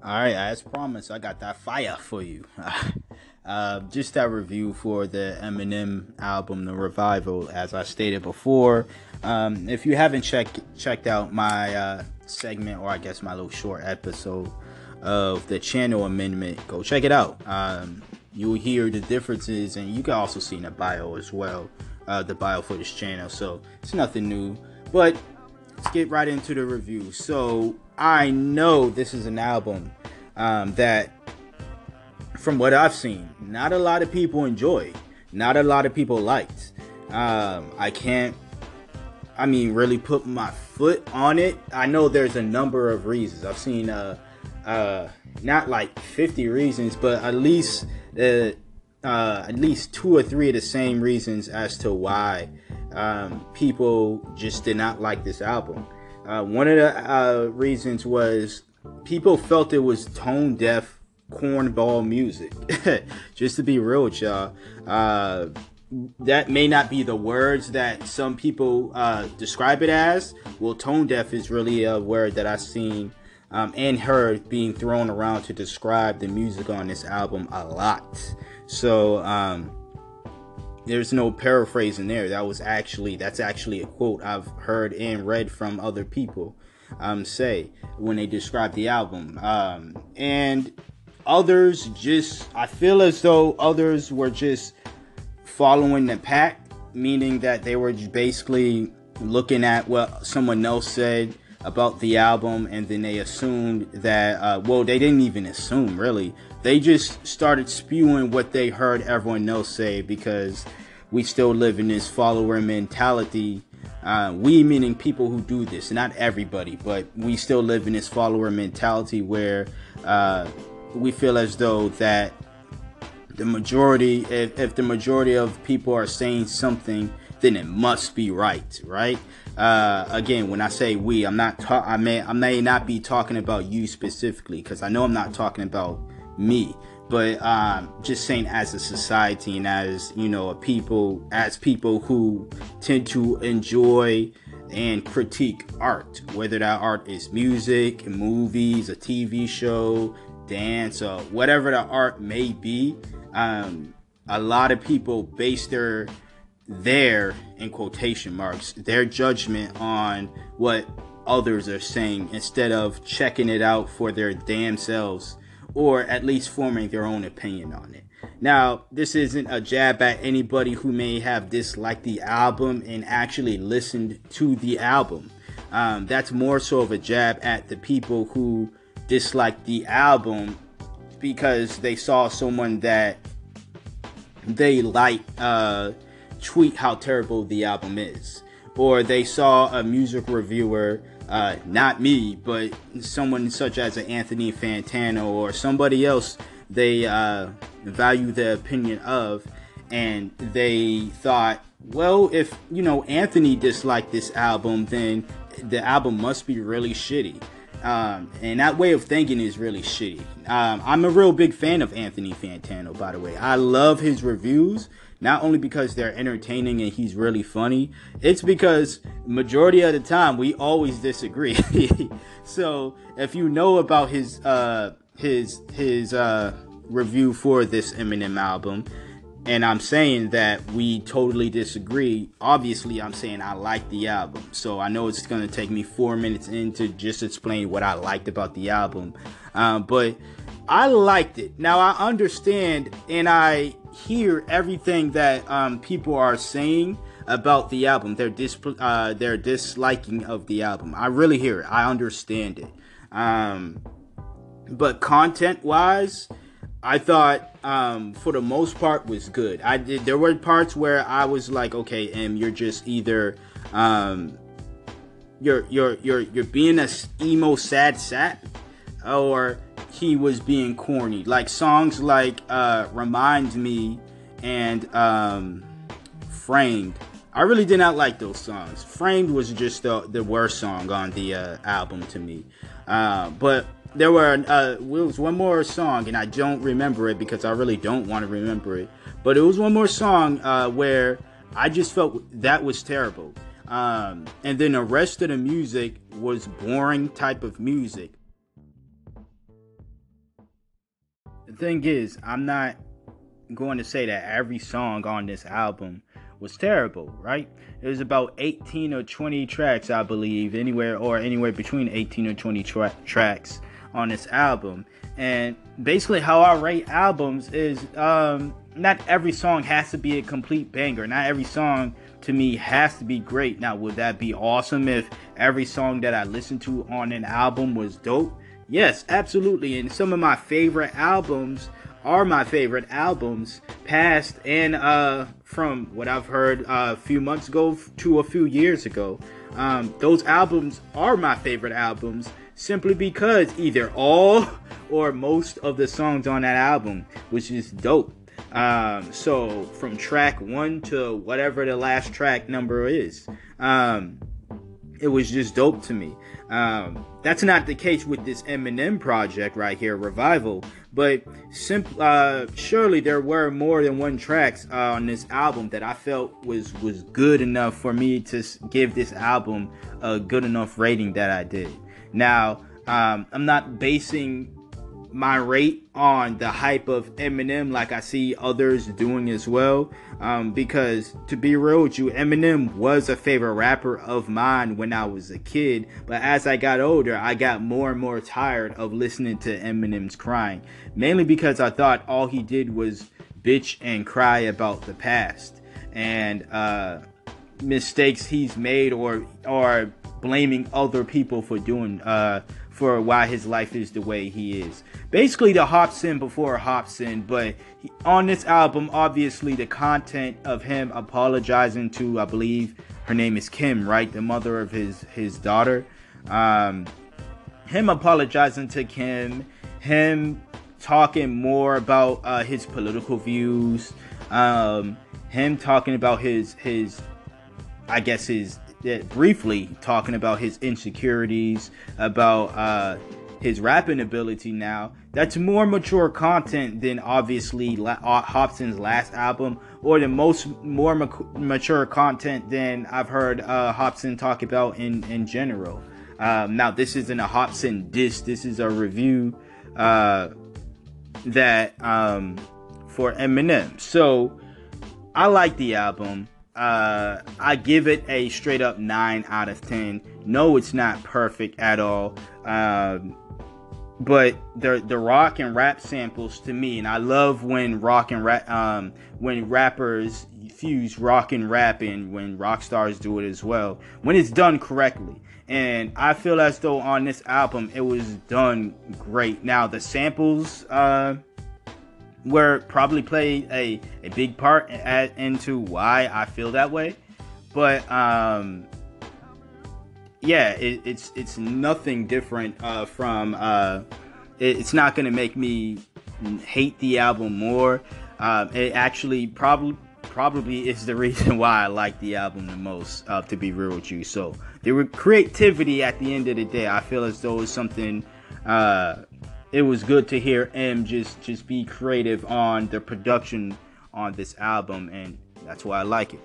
All right, as promised, I got that fire for you. uh, just that review for the Eminem album, The Revival, as I stated before. Um, if you haven't checked checked out my uh, segment, or I guess my little short episode of the channel amendment, go check it out. Um, you'll hear the differences, and you can also see in the bio as well, uh, the bio for this channel. So it's nothing new, but let's get right into the review. So I know this is an album um, that, from what I've seen, not a lot of people enjoy, not a lot of people liked. Um, I can't, I mean, really put my foot on it. I know there's a number of reasons. I've seen, uh, uh, not like 50 reasons, but at least, uh, uh, at least two or three of the same reasons as to why um, people just did not like this album. Uh, one of the uh, reasons was people felt it was tone deaf cornball music. Just to be real with y'all, uh, that may not be the words that some people uh, describe it as. Well, tone deaf is really a word that I've seen um, and heard being thrown around to describe the music on this album a lot. So, um, there's no paraphrasing there. That was actually that's actually a quote I've heard and read from other people um, say when they describe the album. Um, and others just I feel as though others were just following the pack, meaning that they were basically looking at what someone else said about the album and then they assumed that uh, well they didn't even assume really they just started spewing what they heard everyone else say because we still live in this follower mentality. Uh, we meaning people who do this, not everybody, but we still live in this follower mentality where uh, we feel as though that the majority, if, if the majority of people are saying something, then it must be right, right? Uh, again, when I say we, I'm not ta- I may I may not be talking about you specifically because I know I'm not talking about me but um, just saying as a society and as you know a people as people who tend to enjoy and critique art whether that art is music movies a tv show dance or whatever the art may be um, a lot of people base their their in quotation marks their judgment on what others are saying instead of checking it out for their damn selves or at least forming their own opinion on it. Now, this isn't a jab at anybody who may have disliked the album and actually listened to the album. Um, that's more so of a jab at the people who disliked the album because they saw someone that they like uh, tweet how terrible the album is, or they saw a music reviewer uh, not me, but someone such as an Anthony Fantano or somebody else they uh, value the opinion of, and they thought, well, if you know Anthony disliked this album, then the album must be really shitty. Um, and that way of thinking is really shitty. Um, I'm a real big fan of Anthony Fantano, by the way. I love his reviews not only because they're entertaining and he's really funny it's because majority of the time we always disagree so if you know about his uh his his uh review for this Eminem album and I'm saying that we totally disagree. Obviously, I'm saying I like the album. So I know it's going to take me four minutes in to just explain what I liked about the album. Um, but I liked it. Now I understand and I hear everything that um, people are saying about the album. Their dis uh, their disliking of the album. I really hear it. I understand it. Um, but content wise, I thought um, for the most part was good. I did. There were parts where I was like, okay, Em, you're just either um, you're you're you're you're being a emo sad sap, or he was being corny. Like songs like uh, "Reminds Me" and um, "Framed." I really did not like those songs. "Framed" was just the, the worst song on the uh, album to me. Uh, but there were uh, was one more song, and I don't remember it because I really don't want to remember it. But it was one more song uh, where I just felt that was terrible. Um, and then the rest of the music was boring type of music The thing is, I'm not going to say that every song on this album was terrible, right? It was about 18 or 20 tracks, I believe, anywhere or anywhere between 18 or 20 tra- tracks on this album. And basically, how I rate albums is um, not every song has to be a complete banger. Not every song to me has to be great. Now, would that be awesome if every song that I listened to on an album was dope? Yes, absolutely. And some of my favorite albums are my favorite albums, past and uh, from what I've heard uh, a few months ago to a few years ago. Um, those albums are my favorite albums simply because either all or most of the songs on that album was just dope. Um, so from track one to whatever the last track number is, um, it was just dope to me. Um, that's not the case with this Eminem project right here, Revival. But simp- uh, surely there were more than one tracks uh, on this album that I felt was was good enough for me to give this album a good enough rating that I did. Now, um, I'm not basing my rate on the hype of Eminem like I see others doing as well. Um, because to be real with you, Eminem was a favorite rapper of mine when I was a kid. But as I got older, I got more and more tired of listening to Eminem's crying. Mainly because I thought all he did was bitch and cry about the past and uh, mistakes he's made or or blaming other people for doing uh, for why his life is the way he is. Basically, the Hopsin before Hopsin, but he, on this album, obviously, the content of him apologizing to, I believe her name is Kim, right, the mother of his his daughter. Um, him apologizing to Kim, him talking more about uh, his political views, um, him talking about his his, I guess his briefly talking about his insecurities, about uh, his rapping ability now. That's more mature content than obviously uh, Hopsin's last album, or the most more mature content than I've heard uh, Hopsin talk about in in general. Um, now, this isn't a Hopsin diss. This is a review uh, that um, for Eminem. So I like the album. Uh, I give it a straight up 9 out of 10. No, it's not perfect at all. Um, but the the rock and rap samples to me, and I love when rock and rap, um, when rappers fuse rock and rap, and when rock stars do it as well, when it's done correctly. And I feel as though on this album it was done great. Now the samples, uh, were probably played a, a big part at, into why I feel that way. But um, yeah, it, it's it's nothing different uh, from. Uh, it, it's not gonna make me hate the album more. Uh, it actually probably probably is the reason why I like the album the most. Uh, to be real with you, so were creativity at the end of the day. I feel as though it's something uh, it was good to hear Em just just be creative on the production on this album, and that's why I like it.